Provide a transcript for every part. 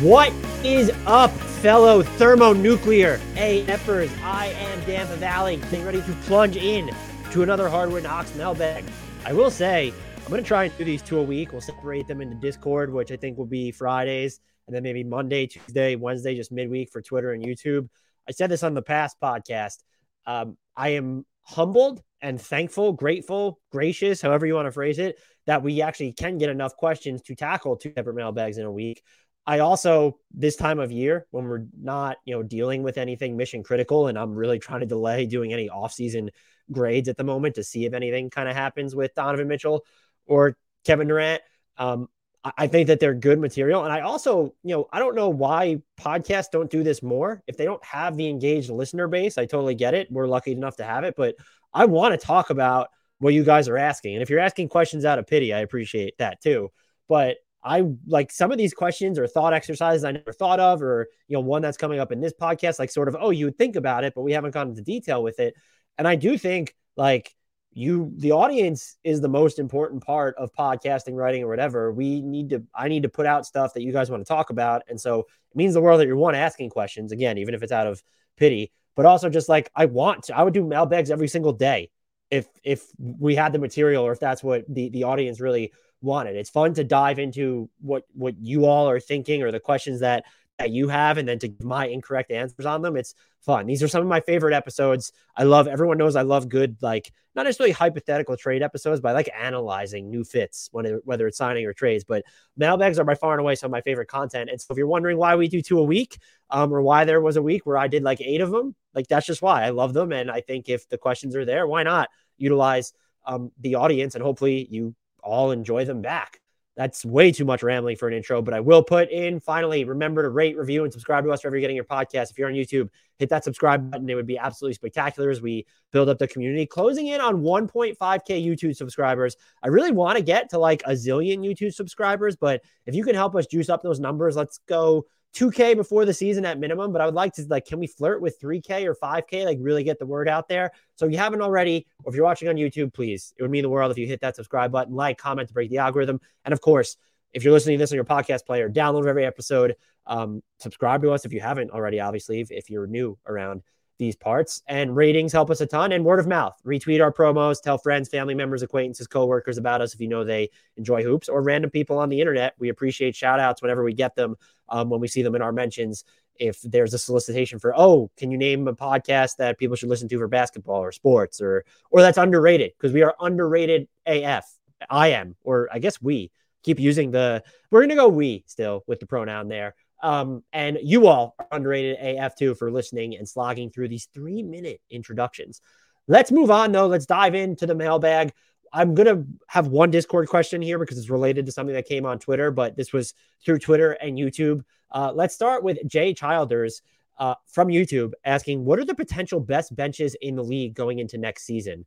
What is up, fellow thermonuclear AFers? I am Dan Favale, getting ready to plunge in to another Hardwood Knocks mailbag. I will say, I'm going to try and do these two a week. We'll separate them into Discord, which I think will be Fridays, and then maybe Monday, Tuesday, Wednesday, just midweek for Twitter and YouTube. I said this on the past podcast. Um, I am humbled and thankful, grateful, gracious, however you want to phrase it, that we actually can get enough questions to tackle two separate mailbags in a week. I also this time of year when we're not, you know, dealing with anything mission critical and I'm really trying to delay doing any offseason grades at the moment to see if anything kind of happens with Donovan Mitchell or Kevin Durant. Um, I think that they're good material. And I also, you know, I don't know why podcasts don't do this more. If they don't have the engaged listener base, I totally get it. We're lucky enough to have it, but I want to talk about what you guys are asking. And if you're asking questions out of pity, I appreciate that too. But I like some of these questions or thought exercises I never thought of, or you know, one that's coming up in this podcast, like sort of, oh, you would think about it, but we haven't gone into detail with it. And I do think like you, the audience is the most important part of podcasting, writing, or whatever. We need to, I need to put out stuff that you guys want to talk about. And so it means the world that you're one asking questions again, even if it's out of pity, but also just like I want to, I would do mailbags every single day if if we had the material or if that's what the the audience really wanted. It's fun to dive into what what you all are thinking or the questions that that you have and then to give my incorrect answers on them. It's fun. These are some of my favorite episodes. I love everyone knows I love good like not necessarily hypothetical trade episodes, but I like analyzing new fits when it, whether it's signing or trades. But mailbags are by far and away some of my favorite content. And so if you're wondering why we do two a week, um, or why there was a week where I did like eight of them, like that's just why I love them. And I think if the questions are there, why not utilize um, the audience and hopefully you all enjoy them back. That's way too much rambling for an intro, but I will put in finally remember to rate, review, and subscribe to us wherever you're getting your podcast. If you're on YouTube, hit that subscribe button. It would be absolutely spectacular as we build up the community. Closing in on 1.5K YouTube subscribers. I really want to get to like a zillion YouTube subscribers, but if you can help us juice up those numbers, let's go 2K before the season at minimum, but I would like to like, can we flirt with 3K or 5K? Like, really get the word out there. So if you haven't already, or if you're watching on YouTube, please, it would mean the world if you hit that subscribe button, like, comment to break the algorithm. And of course, if you're listening to this on your podcast player, download every episode. Um, subscribe to us if you haven't already, obviously, if, if you're new around these parts. And ratings help us a ton. And word of mouth, retweet our promos, tell friends, family members, acquaintances, coworkers about us if you know they enjoy hoops or random people on the internet. We appreciate shout outs whenever we get them, um, when we see them in our mentions. If there's a solicitation for, oh, can you name a podcast that people should listen to for basketball or sports or or that's underrated because we are underrated AF. I am, or I guess we keep using the. We're gonna go we still with the pronoun there. Um, and you all are underrated AF2 for listening and slogging through these three minute introductions. Let's move on though. Let's dive into the mailbag. I'm to have one Discord question here because it's related to something that came on Twitter, but this was through Twitter and YouTube. Uh, let's start with Jay Childers uh, from YouTube asking, What are the potential best benches in the league going into next season?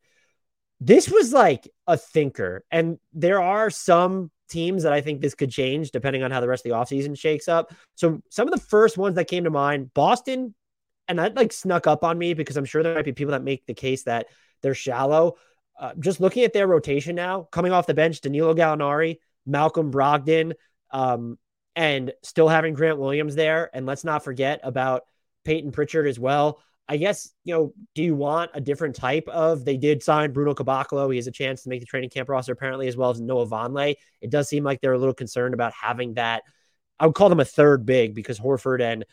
This was like a thinker, and there are some teams that I think this could change depending on how the rest of the offseason shakes up. So some of the first ones that came to mind, Boston, and that like snuck up on me because I'm sure there might be people that make the case that they're shallow. Uh, just looking at their rotation now, coming off the bench, Danilo Gallinari, Malcolm Brogdon, um, and still having Grant Williams there. And let's not forget about Peyton Pritchard as well. I guess, you know, do you want a different type of? They did sign Bruno Caboclo. He has a chance to make the training camp roster, apparently, as well as Noah Vonleh. It does seem like they're a little concerned about having that. I would call them a third big because Horford and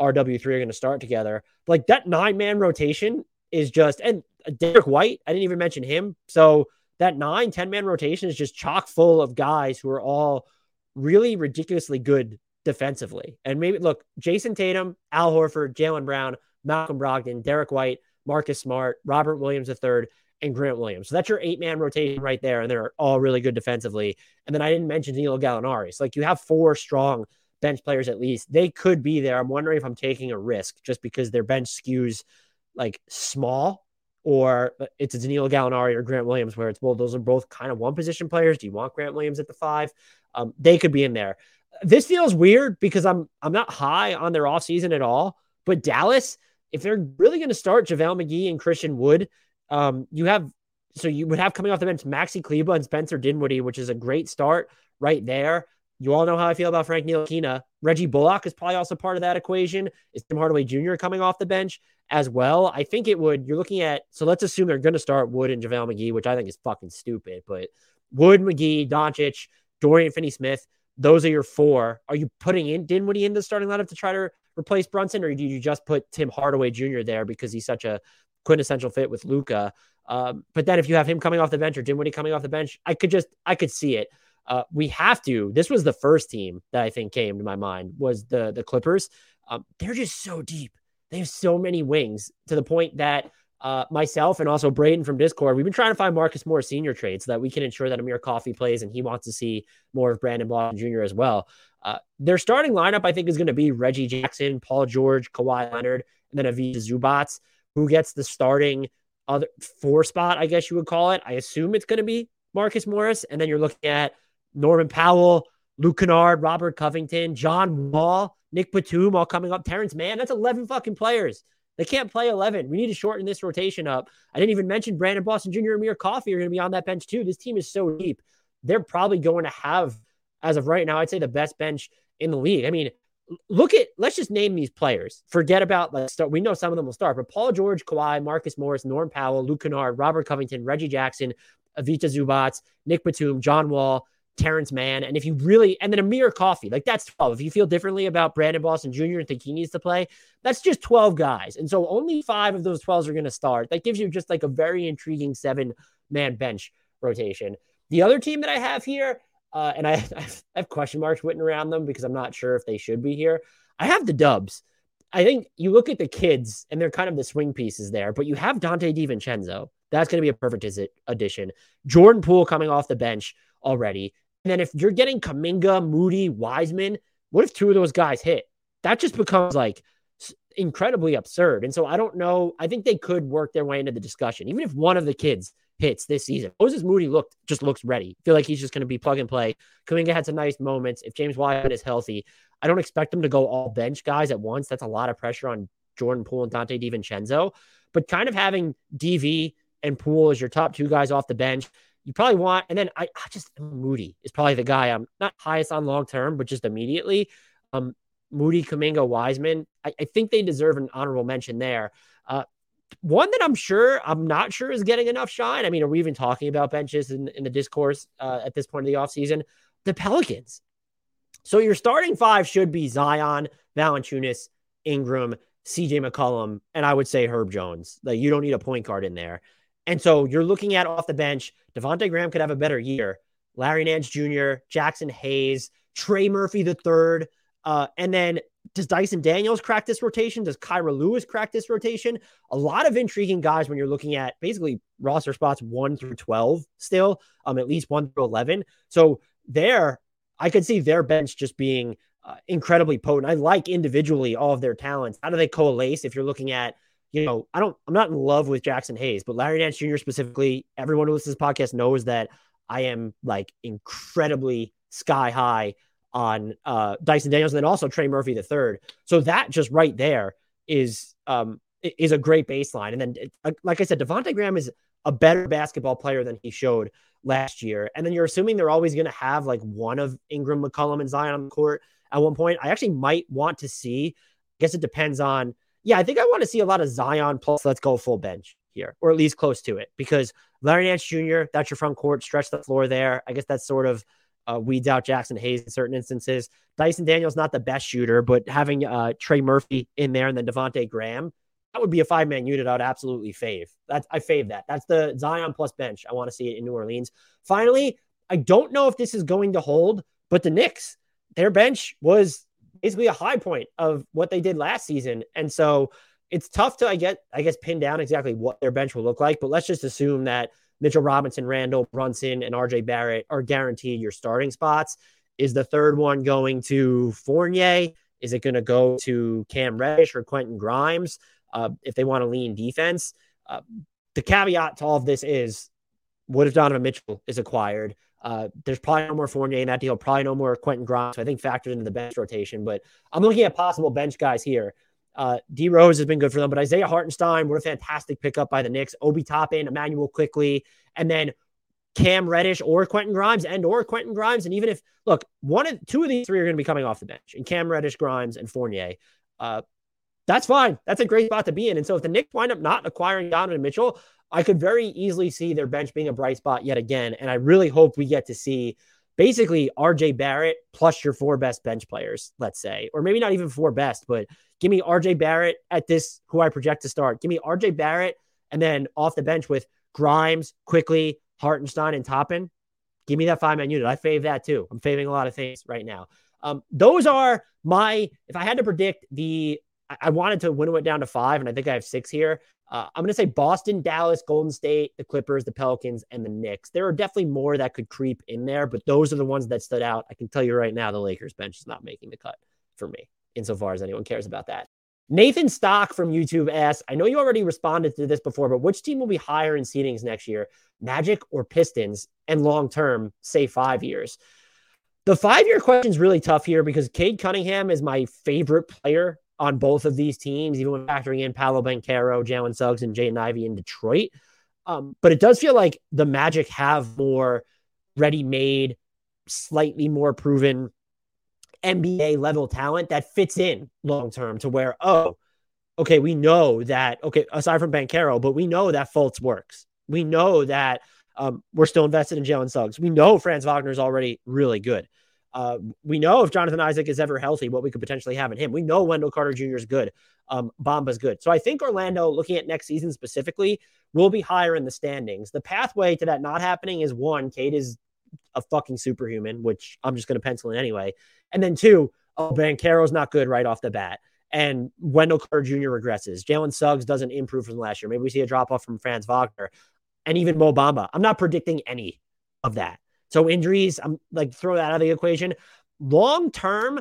RW3 are going to start together. Like that nine man rotation is just, and Derrick White, I didn't even mention him. So that nine, 10 man rotation is just chock full of guys who are all really ridiculously good defensively. And maybe look, Jayson Tatum, Al Horford, Jaylen Brown Malcolm Brogdon, Derrick White, Marcus Smart, Robert Williams III, and Grant Williams. So that's your eight man rotation right there. And they're all really good defensively. And then I didn't mention Danilo Gallinari. So like you have four strong bench players at least. They could be there. I'm wondering if I'm taking a risk just because their bench skews like small or it's a Danilo Gallinari or Grant Williams where it's both those are both kind of one position players. Do you want Grant Williams at the five? Um, they could be in there. This feels weird because I'm I'm not high on their offseason at all, but Dallas if they're really going to start JaVale McGee and Christian Wood, um, you have so you would have coming off the bench Maxi Kleber and Spencer Dinwiddie, which is a great start right there. you all know how I feel about Frank Ntilikina. Reggie Bullock is probably also part of that equation. Is Tim Hardaway Jr. coming off the bench as well? I think it would. You're looking at, so let's assume they're going to start Wood and JaVale McGee, which I think is fucking stupid. But Wood, McGee, Doncic, Dorian Finney Smith, those are your four. Are you putting in Dinwiddie in the starting lineup to try to replace Brunson, or do you just put Tim Hardaway Jr. there because he's such a quintessential fit with Luka? Um, but then if you have him coming off the bench or Dinwiddie coming off the bench, I could just I could see it. Uh, we have to. This was the first team that I think came to my mind was the the Clippers. Um, they're just so deep. They have so many wings to the point that uh, myself and also Braden from Discord, we've been trying to find Marcus Morris senior trades so that we can ensure that Amir Coffey plays and he wants to see more of Brandon Boston Jr. as well. Uh, their starting lineup, I think, is going to be Reggie Jackson, Paul George, Kawhi Leonard, and then Ivica Zubac. Who gets the starting other four spot? I guess you would call it. I assume it's going to be Marcus Morris, and then you're looking at Norman Powell, Luke Kennard, Robert Covington, John Wall, Nick Batum, all coming up. Terance Mann, that's 11 fucking players. They can't play 11. We need to shorten this rotation up. I didn't even mention Brandon Boston Jr. and Amir Coffey are going to be on that bench too. This team is so deep. They're probably going to have, as of right now, I'd say the best bench in the league. I mean, look at let's just name these players. Forget about let's start. We know some of them will start, but Paul George, Kawhi, Marcus Morris, Norm Powell, Luke Kennard, Robert Covington, Reggie Jackson, Ivica Zubac, Nick Batum, John Wall, Terance Mann. And if you really, and then Amir Coffey, like that's 12. If you feel differently about Brandon Boston Jr. and think he needs to play, that's just 12 guys. And so only five of those 12s are going to start. That gives you just like a very intriguing seven man bench rotation. The other team that I have here, uh, and I, I have question marks written around them because I'm not sure if they should be here. I have the Dubs. I think you look at the kids and they're kind of the swing pieces there, but you have Donte DiVincenzo. That's going to be a perfect addition. Jordan Poole coming off the bench already. And then if you're getting Kuminga, Moody, Wiseman, what if two of those guys hit? That just becomes like incredibly absurd. And so I don't know. I think they could work their way into the discussion, even if one of the kids hits this season. Moses Moody looked just looks ready. I feel like he's just going to be plug and play. Kuminga had some nice moments. If James Wiseman is healthy, I don't expect them to go all bench guys at once. That's a lot of pressure on Jordan Poole and Donte DiVincenzo. But kind of having DV and Poole as your top two guys off the bench, you probably want, and then I, I just Moody is probably the guy I'm not highest on long term, but just immediately. Um, Moody, Kuminga, Wiseman, I, I, think they deserve an honorable mention there. Uh, one that I'm sure, I'm not sure is getting enough shine. I mean, are we even talking about benches in, in the discourse uh, at this point of the offseason? The Pelicans. So your starting five should be Zion, Valanciunas, Ingram, CJ McCollum, and I would say Herb Jones. Like you don't need a point guard in there. And so you're looking at off the bench, Devonte Graham could have a better year. Larry Nance Jr., Jaxson Hayes, Trey Murphy the third, uh, and then does Dyson Daniels crack this rotation? Does Kira Lewis crack this rotation? A lot of intriguing guys when you're looking at basically roster spots one through 12 still, um, at least one through 11. So there, I could see their bench just being uh, incredibly potent. I like individually all of their talents. How do they coalesce if you're looking at you know, I don't, I'm not in love with Jaxson Hayes, but Larry Nance Jr. specifically, everyone who listens to this podcast knows that I am like incredibly sky high on uh, Dyson Daniels and then also Trey Murphy the third. So that just right there is um, is a great baseline. And then, like I said, Devonte Graham is a better basketball player than he showed last year. And then you're assuming they're always going to have like one of Ingram, McCollum, and Zion on the court at one point. I actually might want to see. I guess it depends on yeah, I think I want to see a lot of Zion plus let's go full bench here, or at least close to it, because Larry Nance Jr., that's your front court, stretch the floor there. I guess that's sort of uh, weeds out Jaxson Hayes in certain instances. Dyson Daniels not the best shooter, but having uh, Trey Murphy in there and then Devonte Graham, that would be a five man unit. I'd absolutely fave. That's I fave that. That's the Zion plus bench. I want to see it in New Orleans. Finally, I don't know if this is going to hold, but the Knicks, their bench was basically a high point of what they did last season. And so it's tough to I get I guess pin down exactly what their bench will look like, but let's just assume that Mitchell Robinson, Randle Brunson, and RJ Barrett are guaranteed your starting spots. Is the third one going to Fournier? Is it going to go to Cam Reddish or Quentin Grimes uh, if they want to lean defense? Uh, the caveat to all of this is what if Donovan Mitchell is acquired? Uh, there's probably no more Fournier in that deal, probably no more Quentin Grimes. So I think factored into the bench rotation. But I'm looking at possible bench guys here. Uh, D Rose has been good for them, but Isaiah Hartenstein, what a fantastic pickup by the Knicks. Obi Toppin, Immanuel Quickley, and then Cam Reddish or Quentin Grimes and or Quentin Grimes. And even if look, one of two of these three are going to be coming off the bench, and Cam Reddish, Grimes, and Fournier. Uh, that's fine. That's a great spot to be in. And so if the Knicks wind up not acquiring Donovan Mitchell, I could very easily see their bench being a bright spot yet again. And I really hope we get to see basically RJ Barrett plus your four best bench players, let's say, or maybe not even four best, but give me RJ Barrett at this, who I project to start. Give me RJ Barrett and then off the bench with Grimes, Quickley, Hartenstein, and Toppin. Give me that five man unit. I fave that too. I'm faving a lot of things right now. Um, those are my, if I had to predict the, I wanted to winnow it down to five, and I think I have six here. Uh, I'm going to say Boston, Dallas, Golden State, the Clippers, the Pelicans, and the Knicks. There are definitely more that could creep in there, but those are the ones that stood out. I can tell you right now, the Lakers bench is not making the cut for me, insofar as anyone cares about that. Nathan Stock from YouTube asks, I know you already responded to this before, but which team will be higher in seedings next year, Magic or Pistons? And long term, say five years. The five year question is really tough here because Cade Cunningham is my favorite player on both of these teams, even when factoring in Paolo Banchero, Jalen Suggs, and Jaden Ivey in Detroit. Um, but it does feel like the Magic have more ready made, slightly more proven NBA level talent that fits in long term to where, oh, okay, we know that, okay, aside from Banchero, but we know that Fultz works. We know that um, we're still invested in Jalen Suggs. We know Franz Wagner is already really good. Uh, we know if Jonathan Isaac is ever healthy, what we could potentially have in him. We know Wendell Carter Jr. is good. Um, Bamba's good. So I think Orlando, looking at next season specifically, will be higher in the standings. The pathway to that not happening is one, Cade is a fucking superhuman, which I'm just going to pencil in anyway. And then two, oh, Banchero's not good right off the bat. And Wendell Carter Jr. regresses. Jalen Suggs doesn't improve from last year. Maybe we see a drop off from Franz Wagner and even Mo Bamba. I'm not predicting any of that. So injuries, I'm like throw that out of the equation. Long term,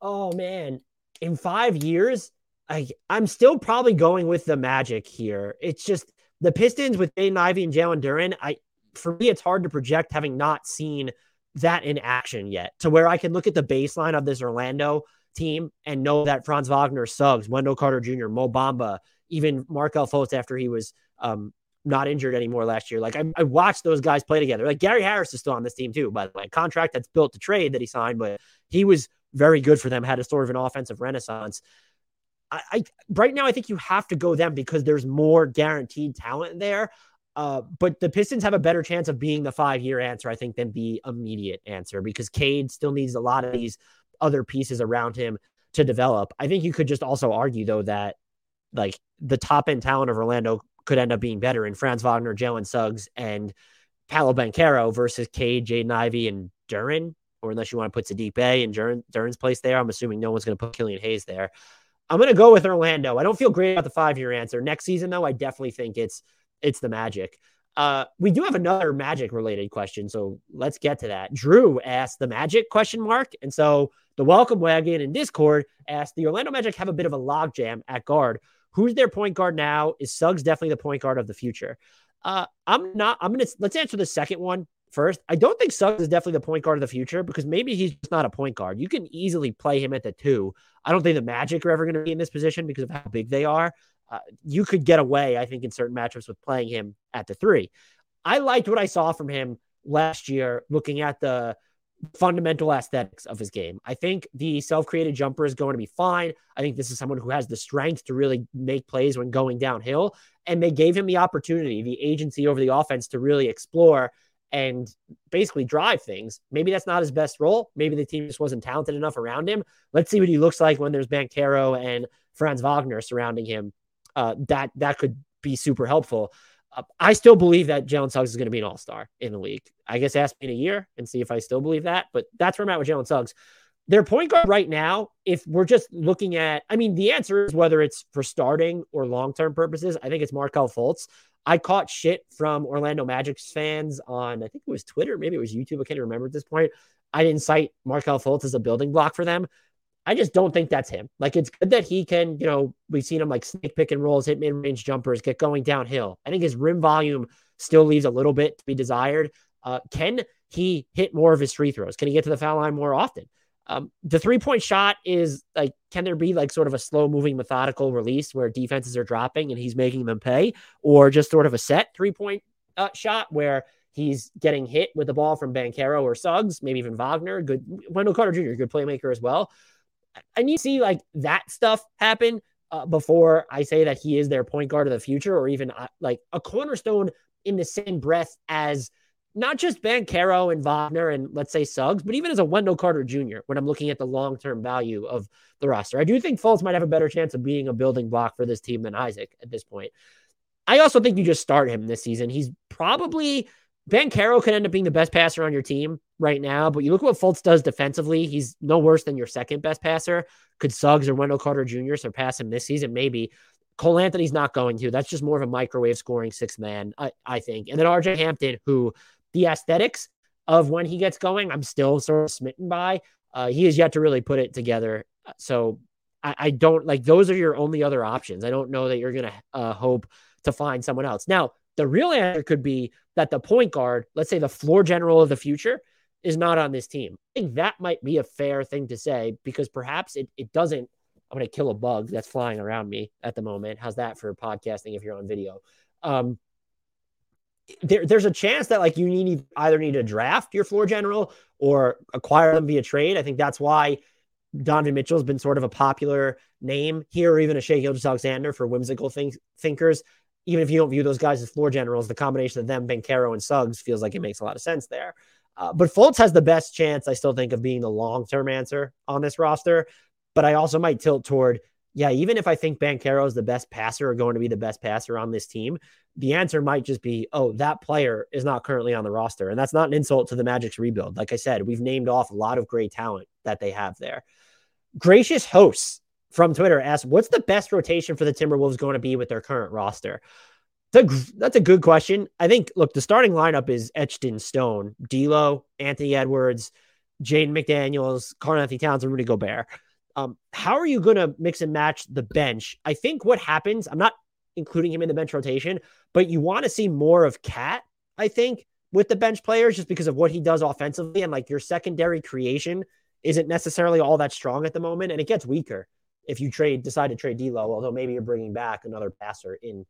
oh man, in five years, I I'm still probably going with the Magic here. It's just the Pistons with Jaden Ivey and Jalen Duren. I for me, it's hard to project having not seen that in action yet. To where I can look at the baseline of this Orlando team and know that Franz Wagner, Suggs, Wendell Carter Jr., Mo Bamba, even Markelle Fultz after he was um, not injured anymore last year. Like I, I, watched those guys play together. Like Gary Harris is still on this team too, by the way. Contract that's built to trade that he signed, but he was very good for them. Had a sort of an offensive renaissance. I, I right now I think you have to go them because there's more guaranteed talent there. Uh, but the Pistons have a better chance of being the five year answer, I think, than the immediate answer because Cade still needs a lot of these other pieces around him to develop. I think you could just also argue though that like the top end talent of Orlando could end up being better in Franz Wagner, Jalen Suggs, and Paolo Banchero versus Cade, Jaden Ivey, and Duren. Or unless you want to put Saddiq Bey in Duren, Duren's place there, I'm assuming no one's going to put Killian Hayes there. I'm going to go with Orlando. I don't feel great about the five year answer. Next season, though, I definitely think it's it's the Magic. Uh, we do have another Magic related question, so let's get to that. Drew asked the Magic question mark, and so the Welcome Wagon in Discord asked the Orlando Magic have a bit of a logjam at guard Who's their point guard now? Is Suggs definitely the point guard of the future? Uh, I'm not. I'm gonna let's answer the second one first. I don't think Suggs is definitely the point guard of the future because maybe he's just not a point guard. You can easily play him at the two. I don't think the Magic are ever going to be in this position because of how big they are. Uh, you could get away, I think, in certain matchups with playing him at the three. I liked what I saw from him last year, looking at the fundamental aesthetics of his game. I think the self created jumper is going to be fine. I think this is someone who has the strength to really make plays when going downhill. And they gave him the opportunity, the agency over the offense to really explore and basically drive things. Maybe that's not his best role. Maybe the team just wasn't talented enough around him. Let's see what he looks like when there's Banchero and Franz Wagner surrounding him. Uh, that that could be super helpful. I still believe that Jalen Suggs is going to be an all star in the league. I guess ask me in a year and see if I still believe that. But that's where I'm at with Jalen Suggs. Their point guard right now, if we're just looking at, I mean, the answer is whether it's for starting or long term purposes. I think it's Markelle Fultz. I caught shit from Orlando Magic fans on, I think it was Twitter, maybe it was YouTube. I can't remember at this point. I didn't cite Markelle Fultz as a building block for them. I just don't think that's him. Like it's good that he can, you know, we've seen him like snake pick and rolls, hit mid range jumpers, get going downhill. I think his rim volume still leaves a little bit to be desired. Uh, can he hit more of his free throws? Can he get to the foul line more often? Um, the three point shot is like, can there be like sort of a slow moving, methodical release where defenses are dropping and he's making them pay, or just sort of a set three point uh, shot where he's getting hit with the ball from Banchero or Suggs, maybe even Wagner. Good Wendell Carter Jr., good playmaker as well. I need to see like that stuff happen uh, before I say that he is their point guard of the future, or even uh, like a cornerstone in the same breath as not just Banchero and Wagner and let's say Suggs, but even as a Wendell Carter Jr. when I'm looking at the long term value of the roster. I do think Fultz might have a better chance of being a building block for this team than Isaac at this point. I also think you just start him this season. He's probably Banchero could end up being the best passer on your team right now, but you look what Fultz does defensively. He's no worse than your second best passer. Could Suggs or Wendell Carter Jr. surpass him this season? Maybe. Cole Anthony's not going to. That's just more of a microwave scoring six man, I, I think. And then RJ Hampton, who the aesthetics of when he gets going, I'm still sort of smitten by. Uh, he has yet to really put it together. So I, I, don't like those are your only other options. I don't know that you're going to uh, hope to find someone else. Now, the real answer could be that the point guard, let's say the floor general of the future, is not on this team. I think that might be a fair thing to say because perhaps it, it doesn't. I'm going to kill a bug that's flying around me at the moment. How's that for podcasting if you're on video? Um, there, there's a chance that like you need either need to draft your floor general or acquire them via trade. I think that's why Donovan Mitchell has been sort of a popular name here, or even a Shai Gilgeous-Alexander for whimsical think- thinkers. Even if you don't view those guys as floor generals, the combination of them, Banchero and Suggs, feels like it makes a lot of sense there. Uh, but Fultz has the best chance, I still think, of being the long term answer on this roster. But I also might tilt toward, yeah, even if I think Banchero is the best passer or going to be the best passer on this team, the answer might just be, oh, that player is not currently on the roster. And that's not an insult to the Magic's rebuild. Like I said, we've named off a lot of great talent that they have there. Gracious hosts from Twitter asked, what's the best rotation for the Timberwolves going to be with their current roster? That's a good question. I think, look, the starting lineup is etched in stone. D'Lo, Anthony Edwards, Jaden McDaniels, Karl-Anthony Towns, and Rudy Gobert. Um, how are you going to mix and match the bench? I think what happens, I'm not including him in the bench rotation. But you want to see more of Cat, I think, with the bench players just because of what he does offensively. And like your secondary creation isn't necessarily all that strong at the moment. And it gets weaker if you trade, decide to trade D'Lo, although maybe you're bringing back another passer in,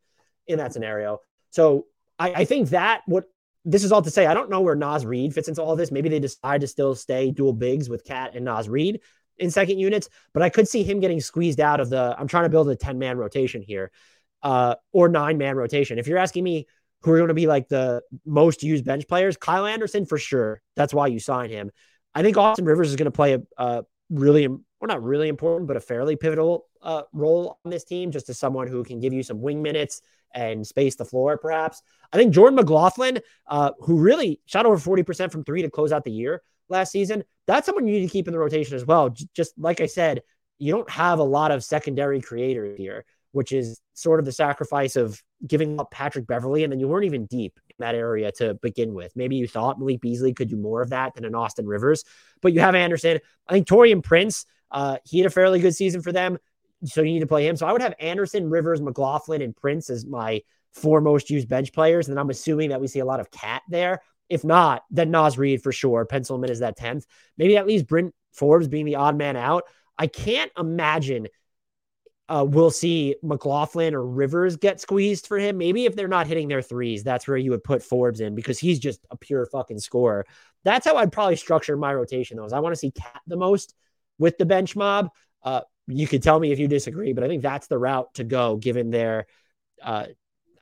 in that scenario. So I, I think that what this is all to say, I don't know where Naz Reid fits into all this. Maybe they decide to still stay dual bigs with Cat and Naz Reid in second units, but I could see him getting squeezed out of the. I'm trying to build a 10 man rotation here uh, or nine man rotation. If you're asking me who are going to be like the most used bench players, Kyle Anderson for sure. That's why you sign him. I think Austin Rivers is going to play a, a really, well, not really important, but a fairly pivotal uh, role on this team, just as someone who can give you some wing minutes and space the floor, perhaps. I think Jordan McLaughlin, uh, who really shot over 40% from three to close out the year last season, that's someone you need to keep in the rotation as well. Just like I said, you don't have a lot of secondary creators here which is sort of the sacrifice of giving up Patrick Beverley, and then you weren't even deep in that area to begin with. Maybe you thought Malik Beasley could do more of that than an Austin Rivers, but you have Anderson. I think Taurean Prince, uh, he had a fairly good season for them, so you need to play him. So I would have Anderson, Rivers, McLaughlin, and Prince as my four most used bench players, and I'm assuming that we see a lot of Cat there. If not, then Naz Reid for sure. Pencil him in that 10th. Maybe at least Bryn Forbes being the odd man out. I can't imagine uh, we'll see McLaughlin or Rivers get squeezed for him. Maybe if they're not hitting their threes, that's where you would put Forbes in because he's just a pure fucking scorer. That's how I'd probably structure my rotation, though. Is I want to see Cat the most with the bench mob. Uh, you could tell me if you disagree, but I think that's the route to go given their, uh,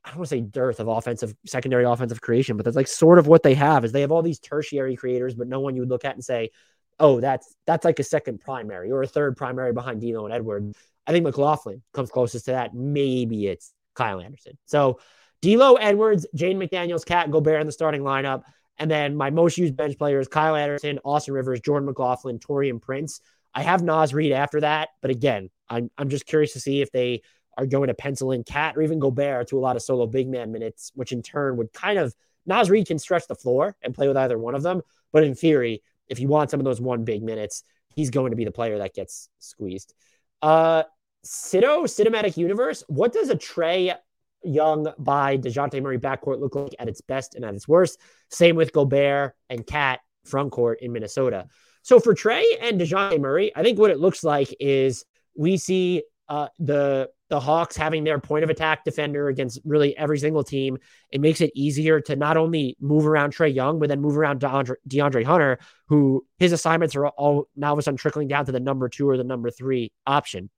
I don't want to say dearth of offensive, secondary offensive creation, but that's like sort of what they have is they have all these tertiary creators, but no one you would look at and say, oh, that's that's like a second primary or a third primary behind Dino and Edward. I think McLaughlin comes closest to that. Maybe it's Kyle Anderson. So D'Lo, Edwards, Jaden McDaniels, Cat, Gobert in the starting lineup. And then my most used bench players, Kyle Anderson, Austin Rivers, Jordan McLaughlin, Taurean Prince. I have Naz Reid after that. But again, I'm, I'm just curious to see if they are going to pencil in Cat or even Gobert to a lot of solo big man minutes, which in turn would kind of Naz Reid can stretch the floor and play with either one of them. But in theory, if you want some of those one big minutes, he's going to be the player that gets squeezed. Uh, Cito, Cinematic Universe, what does a Trae Young by DeJounte Murray backcourt look like at its best and at its worst? Same with Gobert and Cat frontcourt in Minnesota. So for Trae and DeJounte Murray, I think what it looks like is we see uh, the the Hawks having their point of attack defender against really every single team, it makes it easier to not only move around Trae Young, but then move around DeAndre, DeAndre Hunter, who his assignments are all now of a sudden trickling down to the number two or the number three option.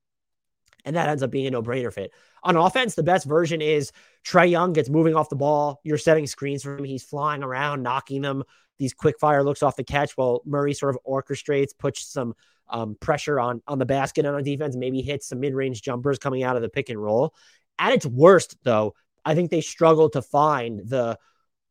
And that ends up being a no brainer fit. On offense, the best version is Trae Young gets moving off the ball. You're setting screens for him. He's flying around, knocking them these quick fire looks off the catch while Murray sort of orchestrates, puts some um, pressure on on the basket and on defense, maybe hits some mid range jumpers coming out of the pick and roll. At its worst, though, I think they struggle to find the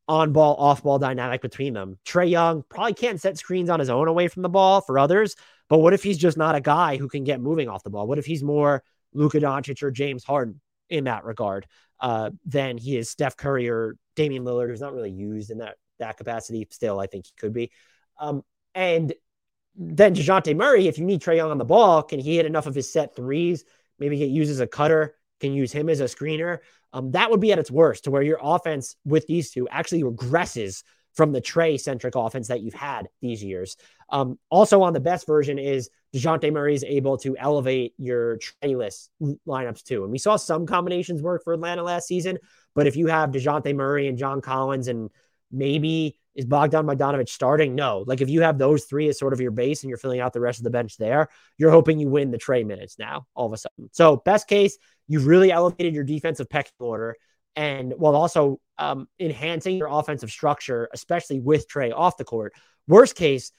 on ball, off ball dynamic between them. Trae Young probably can't set screens on his own away from the ball for others, but what if he's just not a guy who can get moving off the ball? What if he's more Luka Doncic or James Harden in that regard uh, than he is Steph Curry or Damian Lillard, who's not really used in that that capacity. Still, I think he could be. Um, and then DeJounte Murray, if you need Trae Young on the ball, can he hit enough of his set threes? Maybe get used as a cutter, can use him as a screener. Um, that would be at its worst to where your offense with these two actually regresses from the Trae centric offense that you've had these years. Um, also, on the best version is DeJounte Murray is able to elevate your Trayless lineups too. And we saw some combinations work for Atlanta last season, but if you have DeJounte Murray and John Collins and maybe is Bogdan Bogdanovic starting? No. Like if you have those three as sort of your base and you're filling out the rest of the bench there, you're hoping you win the Trae minutes now all of a sudden. So best case, you've really elevated your defensive pecking order and while also um, enhancing your offensive structure, especially with Trae off the court. Worst case,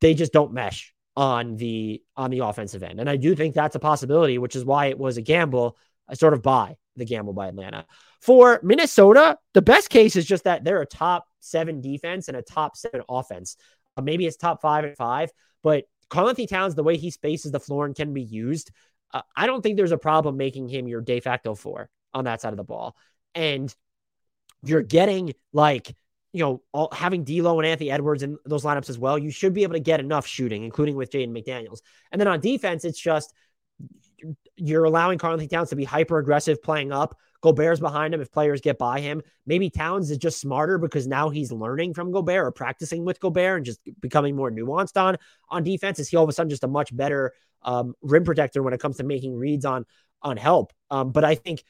they just don't mesh on the on the offensive end. And I do think that's a possibility, which is why it was a gamble. I sort of buy the gamble by Atlanta. For Minnesota, the best case is just that they're a top seven defense and a top seven offense. Uh, maybe it's top five and five, but Karl-Anthony Towns, the way he spaces the floor and can be used, uh, I don't think there's a problem making him your de facto four on that side of the ball. And you're getting like, you know, all, having D'Lo and Anthony Edwards in those lineups as well. You should be able to get enough shooting, including with Jaden McDaniels. And then on defense, it's just you're allowing Karl-Anthony Towns to be hyper aggressive playing up. Gobert's behind him if players get by him. Maybe Towns is just smarter because now he's learning from Gobert or practicing with Gobert and just becoming more nuanced on on defense. Is he all of a sudden just a much better um, rim protector when it comes to making reads on on help? Um, but I think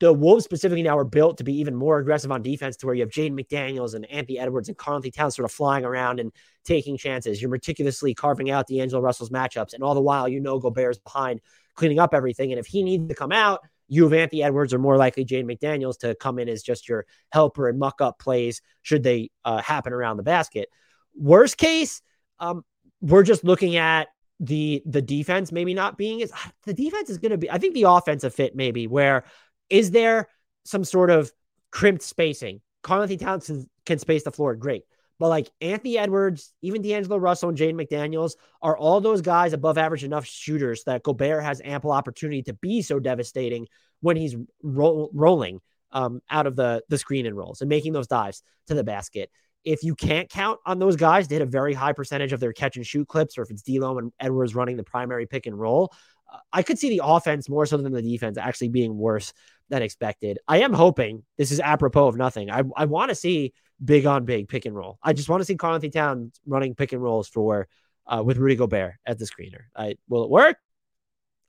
the Wolves specifically now are built to be even more aggressive on defense to where you have Jaden McDaniels and Anthony Edwards and Karl-Anthony Towns sort of flying around and taking chances. You're meticulously carving out the D'Angelo Russell's matchups. And all the while, you know Gobert's behind cleaning up everything. And if he needs to come out, you Anthony Edwards are more likely Jaden McDaniels to come in as just your helper and muck up plays should they uh, happen around the basket. Worst case, um, we're just looking at the the defense maybe not being as the defense is going to be. I think the offensive fit maybe where is there some sort of crimped spacing? Karl-Anthony Towns can space the floor, great. But like Anthony Edwards, even D'Angelo Russell and Jaden McDaniels are all those guys above average enough shooters that Gobert has ample opportunity to be so devastating when he's ro- rolling um, out of the, the screen and rolls and making those dives to the basket. If you can't count on those guys to hit a very high percentage of their catch and shoot clips, or if it's D'Lo and Edwards running the primary pick and roll, uh, I could see the offense more so than the defense actually being worse than expected. I am hoping this is apropos of nothing. I, I want to see big on big pick and roll. I just want to see Karl-Anthony Towns running pick and rolls for uh, with Rudy Gobert as the screener. I, will it work?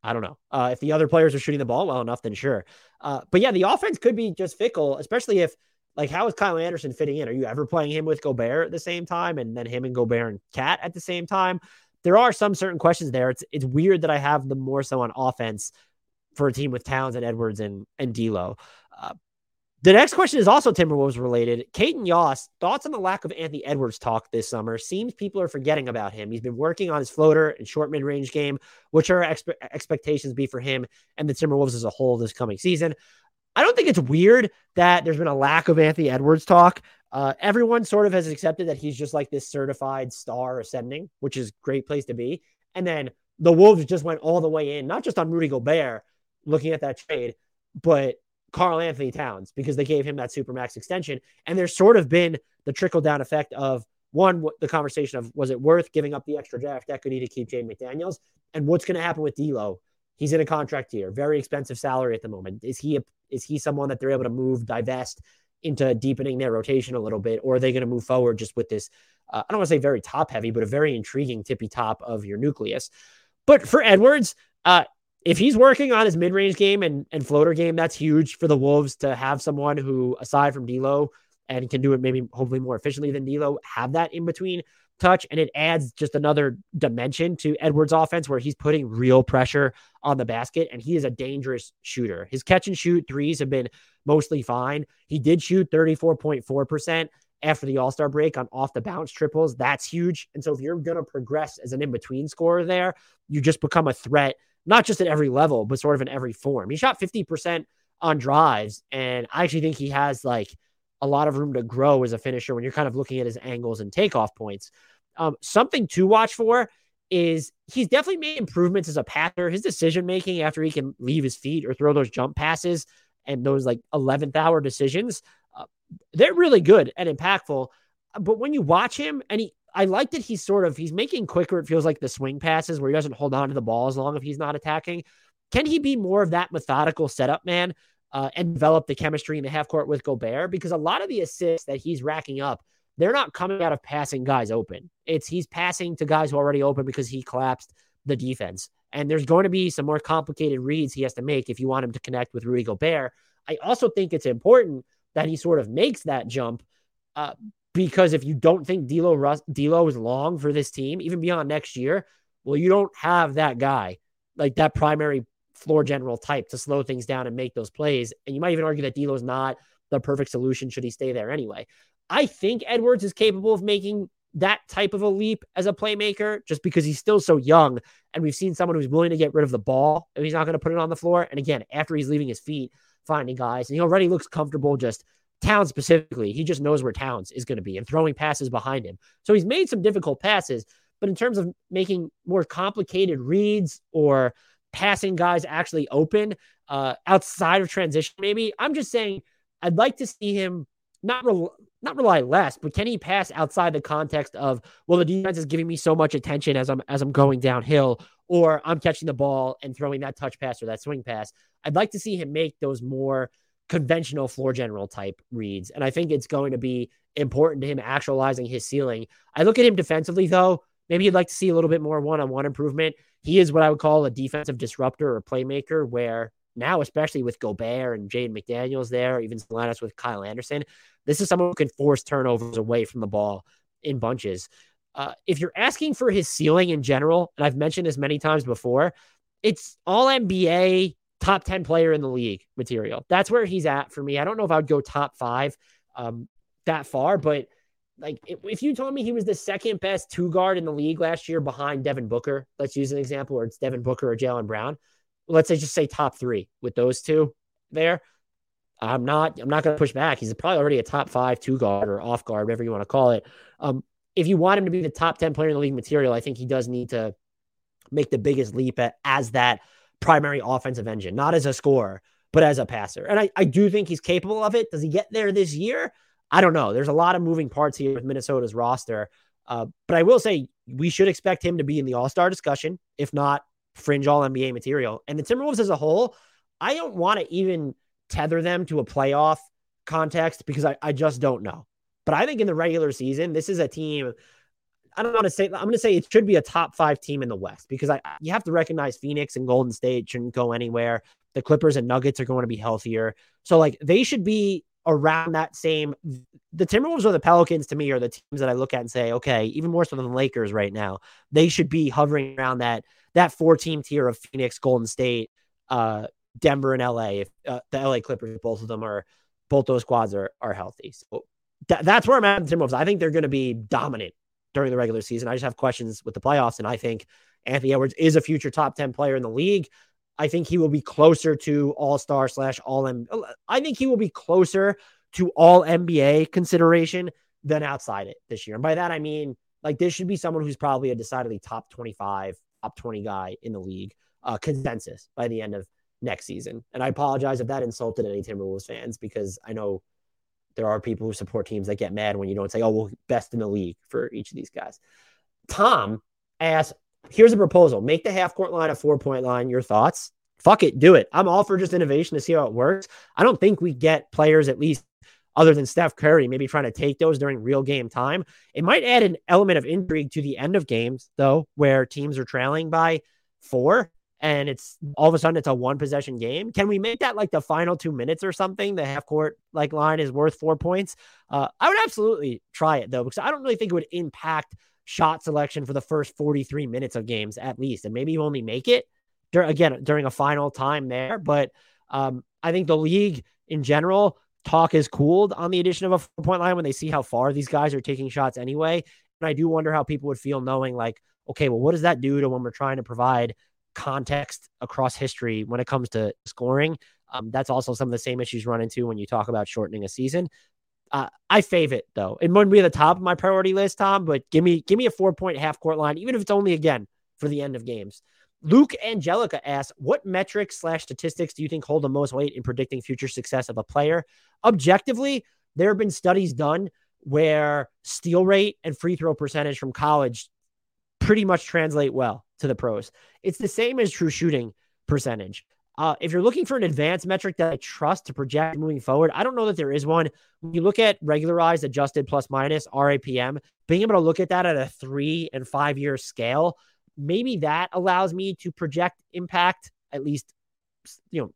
I don't know. Uh, if the other players are shooting the ball well enough, then sure. Uh, but yeah, the offense could be just fickle, especially if like how is Kyle Anderson fitting in? Are you ever playing him with Gobert at the same time, and then him and Gobert and Cat at the same time? There are some certain questions there. It's it's weird that I have them more so on offense for a team with Towns and Edwards and and D'Lo. Uh, the next question is also Timberwolves related. Caden Yoss, thoughts on the lack of Anthony Edwards talk this summer? Seems people are forgetting about him. He's been working on his floater and short mid range game. What are expe- expectations be for him and the Timberwolves as a whole this coming season? I don't think it's weird that there's been a lack of Anthony Edwards talk. Uh, everyone sort of has accepted that he's just like this certified star ascending, which is great place to be. And then the Wolves just went all the way in, not just on Rudy Gobert, looking at that trade, but Karl-Anthony Towns because they gave him that supermax extension. And there's sort of been the trickle down effect of one, the conversation of was it worth giving up the extra draft equity to keep Jay McDaniels? And what's going to happen with D'Lo? He's in a contract year, very expensive salary at the moment. Is he a, is he someone that they're able to move, divest into deepening their rotation a little bit, or are they going to move forward just with this? Uh, I don't want to say very top heavy, but a very intriguing tippy top of your nucleus. But for Edwards, uh, if he's working on his mid range game and, and floater game, that's huge for the Wolves to have someone who, aside from D'Lo, and can do it maybe hopefully more efficiently than D'Lo, have that in between touch. And it adds just another dimension to Edwards' offense where he's putting real pressure on the basket and he is a dangerous shooter. His catch and shoot threes have been mostly fine. He did shoot 34.4% after the All Star break on off the bounce triples. That's huge. And so if you're going to progress as an in between scorer there, you just become a threat not just at every level, but sort of in every form. He shot 50% on drives. And I actually think he has like a lot of room to grow as a finisher when you're kind of looking at his angles and takeoff points. Um, something to watch for is he's definitely made improvements as a passer. His decision making after he can leave his feet or throw those jump passes and those like 11th hour decisions, uh, they're really good and impactful. But when you watch him and he I like that he's sort of he's making quicker. It feels like the swing passes where he doesn't hold on to the ball as long if he's not attacking. Can he be more of that methodical setup man uh, and develop the chemistry in the half court with Gobert? Because a lot of the assists that he's racking up, they're not coming out of passing guys open. It's he's passing to guys who are already open because he collapsed the defense. And there's going to be some more complicated reads he has to make if you want him to connect with Rudy Gobert. I also think it's important that he sort of makes that jump uh, because if you don't think D'Lo, D'Lo is long for this team, even beyond next year, well, you don't have that guy, like that primary floor general type to slow things down and make those plays. And you might even argue that D'Lo is not the perfect solution should he stay there anyway. I think Edwards is capable of making that type of a leap as a playmaker just because he's still so young. And we've seen someone who's willing to get rid of the ball if he's not going to put it on the floor. And again, after he's leaving his feet, finding guys, and he already looks comfortable just Towns specifically, he just knows where Towns is going to be and throwing passes behind him. So he's made some difficult passes, but in terms of making more complicated reads or passing guys actually open uh, outside of transition, maybe I'm just saying I'd like to see him not re- not rely less, but can he pass outside the context of well, the defense is giving me so much attention as I'm as I'm going downhill, or I'm catching the ball and throwing that touch pass or that swing pass. I'd like to see him make those more conventional floor general type reads. And I think it's going to be important to him actualizing his ceiling. I look at him defensively, though. Maybe you'd like to see a little bit more one on one improvement. He is what I would call a defensive disruptor or playmaker, where now, especially with Gobert and Jaden McDaniels there, even Salinas with Kyle Anderson, this is someone who can force turnovers away from the ball in bunches. Uh, if you're asking for his ceiling in general, and I've mentioned this many times before, it's all NBA top 10 player in the league material. That's where he's at for me. I don't know if I would go top five um, that far, but like if you told me he was the second best two guard in the league last year behind Devin Booker, let's use an example, where it's Devin Booker or Jaylen Brown. Let's say just say top three with those two there. I'm not. I'm not going to push back. He's probably already a top five two guard or off guard, whatever you want to call it. Um, if you want him to be the top ten player in the league material, I think he does need to make the biggest leap at, as that primary offensive engine, not as a scorer, but as a passer. And I, I do think he's capable of it. Does he get there this year? I don't know. There's a lot of moving parts here with Minnesota's roster. Uh, but I will say we should expect him to be in the All Star discussion, if not fringe All NBA material. And the Timberwolves as a whole, I don't want to even tether them to a playoff context because I, I just don't know. But I think in the regular season, this is a team I don't want to say I'm going to say it should be a top five team in the West because I you have to recognize Phoenix and Golden State shouldn't go anywhere. The Clippers and Nuggets are going to be healthier, so like they should be around that same. The Timberwolves or the Pelicans to me are the teams that I look at and say, okay, even more so than the Lakers right now, they should be hovering around that that four team tier of Phoenix, Golden State, uh, Denver, and LA. If uh, the LA Clippers, both of them are both those squads are are healthy, so th- that's where I'm at. The Timberwolves. I think they're going to be dominant during the regular season. I just have questions with the playoffs, and I think Anthony Edwards is a future top 10 player in the league. I think he will be closer to all star slash all M. I think he will be closer to all NBA consideration than outside it this year. And by that, I mean, like, this should be someone who's probably a decidedly top 25, top 20 guy in the league uh, consensus by the end of next season. And I apologize if that insulted any Timberwolves fans because I know there are people who support teams that get mad when you don't say, oh, well, best in the league for each of these guys. Tom asks, here's a proposal make the half court line a four point line. Your thoughts? Fuck it, do it. I'm all for just innovation to see how it works. I don't think we get players, at least other than Steph Curry, maybe trying to take those during real game time. It might add an element of intrigue to the end of games, though, where teams are trailing by four and it's all of a sudden it's a one possession game. Can we make that like the final two minutes or something? The half court like line is worth four points. Uh, I would absolutely try it though, because I don't really think it would impact shot selection for the first 43 minutes of games at least. And maybe you only make it dur- again during a final time there. But um, I think the league in general talk is cooled on the addition of a four point line when they see how far these guys are taking shots anyway. And I do wonder how people would feel knowing like, okay, well, what does that do to when we're trying to provide context across history when it comes to scoring. Um, that's also some of the same issues run into when you talk about shortening a season. Uh, I fave it though. It wouldn't be at the top of my priority list, Tom, but give me give me a four point half court line, even if it's only again for the end of games. Luke Angelica asks, what metrics slash statistics do you think hold the most weight in predicting future success of a player? Objectively, there have been studies done where steal rate and free throw percentage from college pretty much translate well to the pros. It's the same as true shooting percentage. Uh, if you're looking for an advanced metric that I trust to project moving forward, I don't know that there is one. When you look at regularized adjusted plus minus RAPM, being able to look at that at a three and five year scale, maybe that allows me to project impact at least, you know,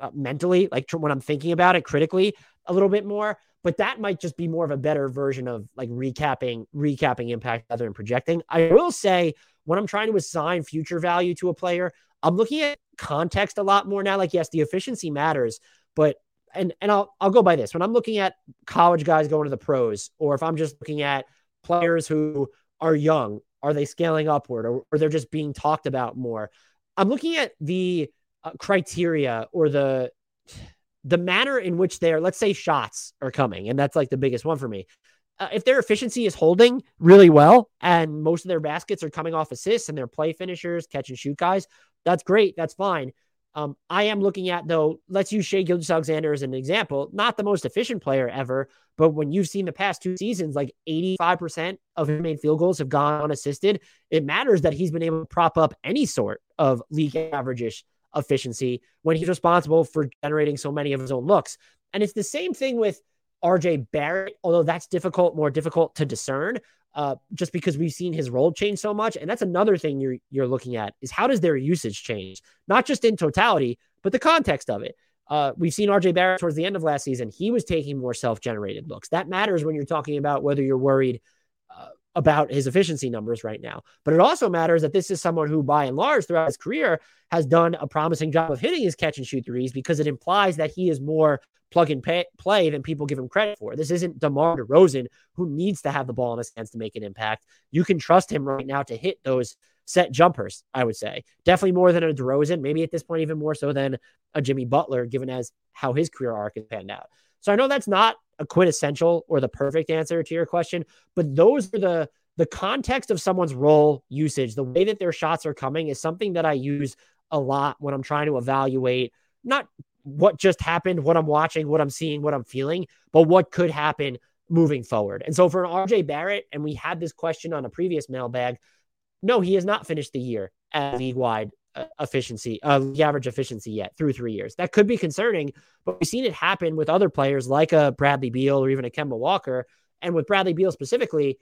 uh, mentally, like when I'm thinking about it critically a little bit more. But that might just be more of a better version of like recapping, recapping impact rather than projecting. I will say when I'm trying to assign future value to a player, I'm looking at context a lot more now. Like, yes, the efficiency matters, but and and I'll I'll go by this. When I'm looking at college guys going to the pros, or if I'm just looking at players who are young, are they scaling upward or, or they're just being talked about more? I'm looking at the uh, criteria or the the manner in which they're let's say shots are coming and that's like the biggest one for me uh, if their efficiency is holding really well and most of their baskets are coming off assists and they're play finishers, catch and shoot guys, that's great. That's fine. Um, I am looking at though. Let's use Shai Gilgeous-Alexander as an example. Not the most efficient player ever, but when you've seen the past two seasons, like 85% of his main field goals have gone unassisted. It matters that he's been able to prop up any sort of league average efficiency when he's responsible for generating so many of his own looks. And it's the same thing with RJ Barrett, although that's difficult, more difficult to discern, uh, just because we've seen his role change so much. And that's another thing you're you're looking at is how does their usage change, not just in totality, but the context of it. Uh, we've seen RJ Barrett towards the end of last season. He was taking more self-generated looks. That matters when you're talking about whether you're worried uh, about his efficiency numbers right now. But it also matters that this is someone who, by and large, throughout his career, has done a promising job of hitting his catch and shoot threes because it implies that he is more plug and pay, play than people give him credit for. This isn't DeMar DeRozan who needs to have the ball in his hands to make an impact. You can trust him right now to hit those set jumpers, I would say. Definitely more than a DeRozan, maybe at this point even more so than a Jimmy Butler, given as how his career arc has panned out. So I know that's not a quintessential or the perfect answer to your question, but those are the the context of someone's role usage, the way that their shots are coming is something that I use a lot when I'm trying to evaluate not what just happened, what I'm watching, what I'm seeing, what I'm feeling, but what could happen moving forward. And so for an RJ Barrett, and we had this question on a previous mailbag, no, he has not finished the year at league wide efficiency, uh, the average efficiency yet through three years. That could be concerning, but we've seen it happen with other players like a Bradley Beal or even a Kemba Walker. And with Bradley Beal specifically,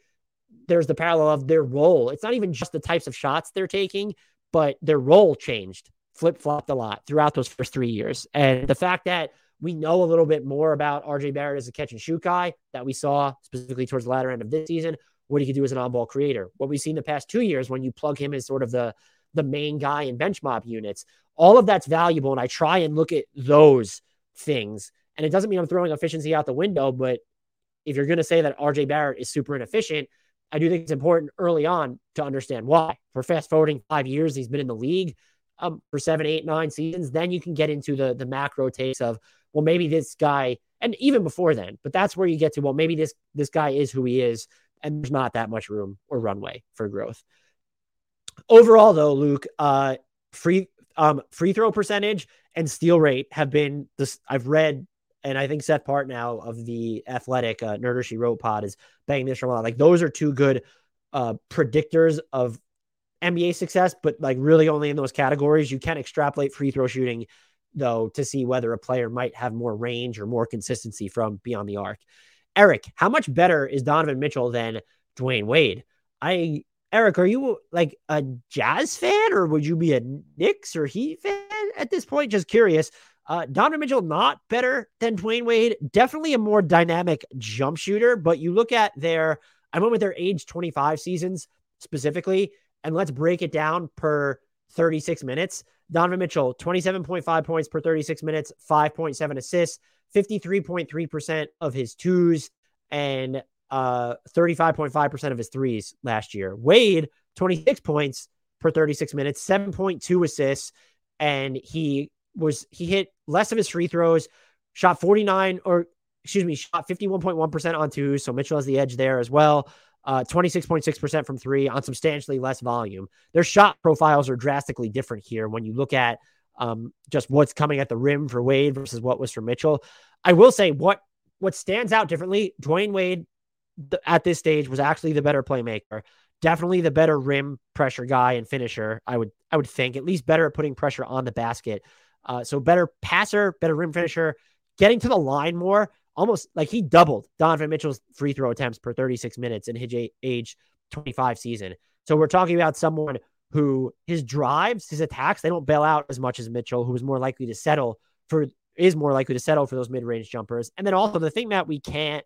there's the parallel of their role. It's not even just the types of shots they're taking, but their role changed flip flopped a lot throughout those first three years. And the fact that we know a little bit more about RJ Barrett as a catch and shoot guy that we saw specifically towards the latter end of this season, what he could do as an on ball creator. What we've seen the past two years when you plug him as sort of the the main guy in bench mob units, all of that's valuable. And I try and look at those things. And it doesn't mean I'm throwing efficiency out the window, but if you're going to say that RJ Barrett is super inefficient, I do think it's important early on to understand why. For fast forwarding five years, he's been in the league um, for seven, eight, nine seasons, then you can get into the the macro takes of well, maybe this guy, and even before then, but that's where you get to well, maybe this this guy is who he is, and there's not that much room or runway for growth. Overall, though, Luke, uh, free um, free throw percentage and steal rate have been this. I've read, and I think Seth Partnow of the Athletic uh, Nerder She Wrote pod is banging this from a lot. Like those are two good uh, predictors of NBA success, but like really only in those categories. You can extrapolate free throw shooting though to see whether a player might have more range or more consistency from beyond the arc. Eric, how much better is Donovan Mitchell than Dwyane Wade? I Eric, are you like a Jazz fan or would you be a Knicks or Heat fan at this point? Just curious. Uh, Donovan Mitchell, not better than Dwyane Wade. Definitely a more dynamic jump shooter. But you look at their, I went with their age 25 seasons specifically, and let's break it down per 36 minutes. Donovan Mitchell, 27.5 points per 36 minutes, 5.7 assists, 53.3% of his twos, and uh, 35.5% of his threes last year. Wade, 26 points per 36 minutes, 7.2 assists, and he was he hit less of his free throws, shot 49 or excuse me, shot 51.1% on twos. So Mitchell has the edge there as well. Uh, 26.6% from three on substantially less volume. Their shot profiles are drastically different here when you look at um, just what's coming at the rim for Wade versus what was for Mitchell. I will say what what stands out differently. Dwyane Wade th- at this stage was actually the better playmaker, definitely the better rim pressure guy and finisher. I would I would think at least better at putting pressure on the basket. Uh, so better passer, better rim finisher, getting to the line more. Almost like he doubled Donovan Mitchell's free throw attempts per 36 minutes in his age 25 season. So we're talking about someone who his drives, his attacks, they don't bail out as much as Mitchell, who is more likely to settle for is more likely to settle for those mid-range jumpers. And then also the thing that we can't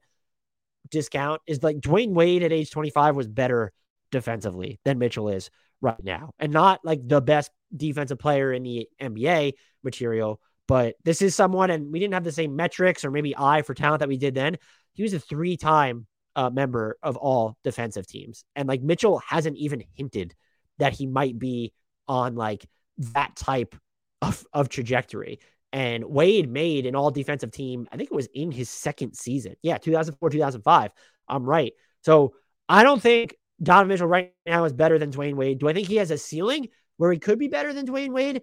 discount is like Dwyane Wade at age 25 was better defensively than Mitchell is right now. And not like the best defensive player in the NBA material, but this is someone, and we didn't have the same metrics or maybe eye for talent that we did then. He was a three time uh, member of all defensive teams. And like Mitchell hasn't even hinted that he might be on like that type of, of trajectory. And Wade made an all defensive team. I think it was in his second season. Yeah, 2004, 2005. I'm right. So I don't think Donovan Mitchell right now is better than Dwyane Wade. Do I think he has a ceiling where he could be better than Dwyane Wade?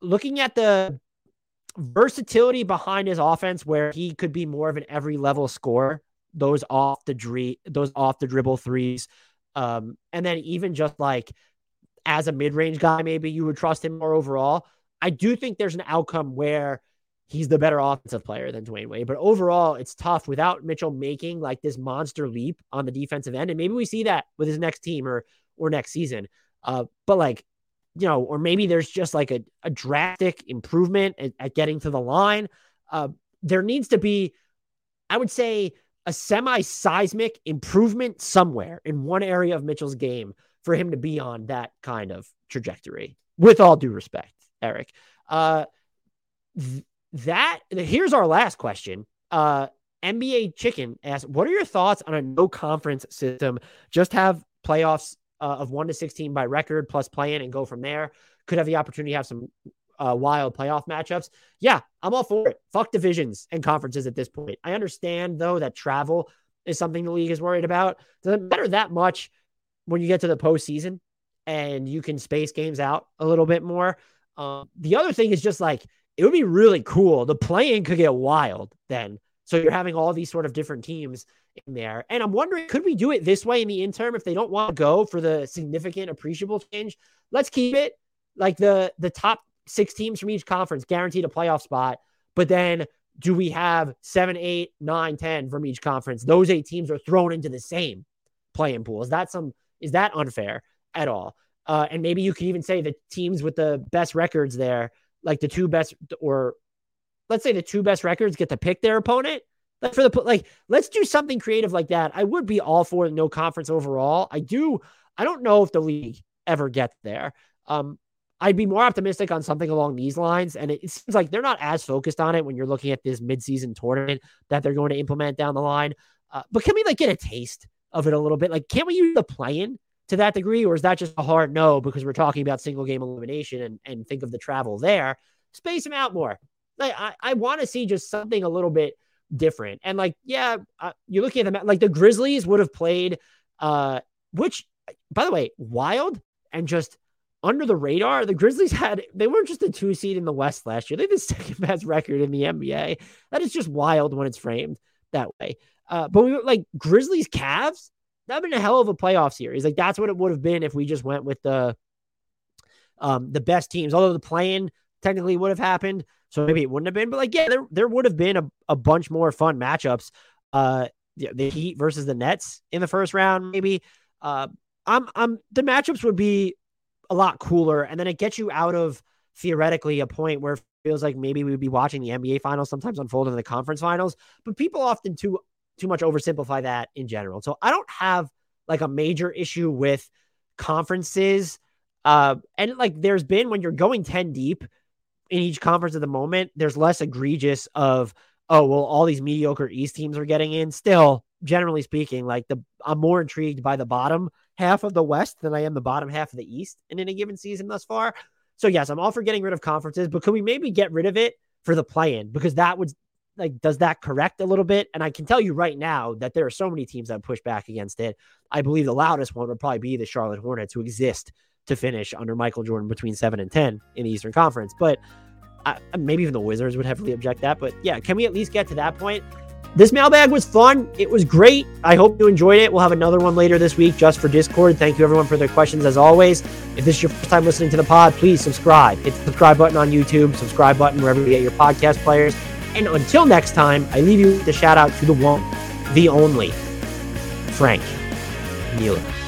Looking at the versatility behind his offense, where he could be more of an every level scorer, those off the dri- those off the dribble threes, um, and then even just like as a mid range guy, maybe you would trust him more overall. I do think there's an outcome where he's the better offensive player than Dwyane Wade. But overall, it's tough without Mitchell making like this monster leap on the defensive end. And maybe we see that with his next team or or next season. Uh, but like, you know, or maybe there's just like a, a drastic improvement at, at getting to the line. Uh, there needs to be, I would say, a semi seismic improvement somewhere in one area of Mitchell's game for him to be on that kind of trajectory. With all due respect, Eric. Uh, th- that here's our last question. Uh, NBA Chicken asks, "What are your thoughts on a no conference system? Just have playoffs uh, of one to sixteen by record plus play in and go from there. Could have the opportunity to have some uh, wild playoff matchups. Yeah, I'm all for it. Fuck divisions and conferences at this point. I understand though that travel is something the league is worried about. Doesn't matter that much when you get to the postseason and you can space games out a little bit more. Um, the other thing is just like it would be really cool. The playing could get wild then. So you're having all these sort of different teams in there. And I'm wondering, could we do it this way in the interim if they don't want to go for the significant appreciable change? Let's keep it like the the top six teams from each conference guaranteed a playoff spot. But then do we have seven, eight, nine, ten from each conference? Those eight teams are thrown into the same playing pool. Is that some is that unfair at all? Uh, and maybe you could even say the teams with the best records there like the two best or let's say the two best records get to pick their opponent. Like for the like, let's do something creative like that. I would be all for no conference overall. I do. I don't know if the league ever gets there. Um, I'd be more optimistic on something along these lines. And it, it seems like they're not as focused on it when you're looking at this midseason tournament that they're going to implement down the line. Uh, but can we like get a taste of it a little bit? Like, can't we use the play-in to that degree, or is that just a hard no because we're talking about single game elimination and, and think of the travel there? Space them out more. Like I, I want to see just something a little bit different. And like, yeah, uh, you look at them like the Grizzlies would have played, uh, which by the way, wild and just under the radar. The Grizzlies had they weren't just a two seed in the West last year; they had the second best record in the NBA. That is just wild when it's framed that way. Uh, but we were like Grizzlies, Cavs that'd been a hell of a playoff series. Like that's what it would have been if we just went with the um the best teams. Although the play-in technically would have happened, so maybe it wouldn't have been. But like, yeah, there there would have been a, a bunch more fun matchups. Uh, the, the Heat versus the Nets in the first round, maybe. Uh, I'm I'm the matchups would be a lot cooler, and then it gets you out of theoretically a point where it feels like maybe we would be watching the NBA finals sometimes unfold in the conference finals. But people often too too much oversimplify that in general. So I don't have like a major issue with conferences. Uh, and like there's been when you're going 10 deep in each conference at the moment, there's less egregious of, oh, well, all these mediocre East teams are getting in. Still, generally speaking, like the I'm more intrigued by the bottom half of the West than I am the bottom half of the East in any given season thus far. So yes, I'm all for getting rid of conferences, but could we maybe get rid of it for the play-in? Because that would like does that correct a little bit? And I can tell you right now that there are so many teams that push back against it. I believe the loudest one would probably be the Charlotte Hornets, who exist to finish under Michael Jordan between seven and ten in the Eastern Conference. But uh, maybe even the Wizards would heavily object that. But yeah, can we at least get to that point? This mailbag was fun. It was great. I hope you enjoyed it. We'll have another one later this week just for Discord. Thank you everyone for their questions as always. If this is your first time listening to the pod, please subscribe. Hit the subscribe button on YouTube, subscribe button wherever you get your podcast players. And until next time, I leave you with a shout out to the one, the only, Frank Keenan.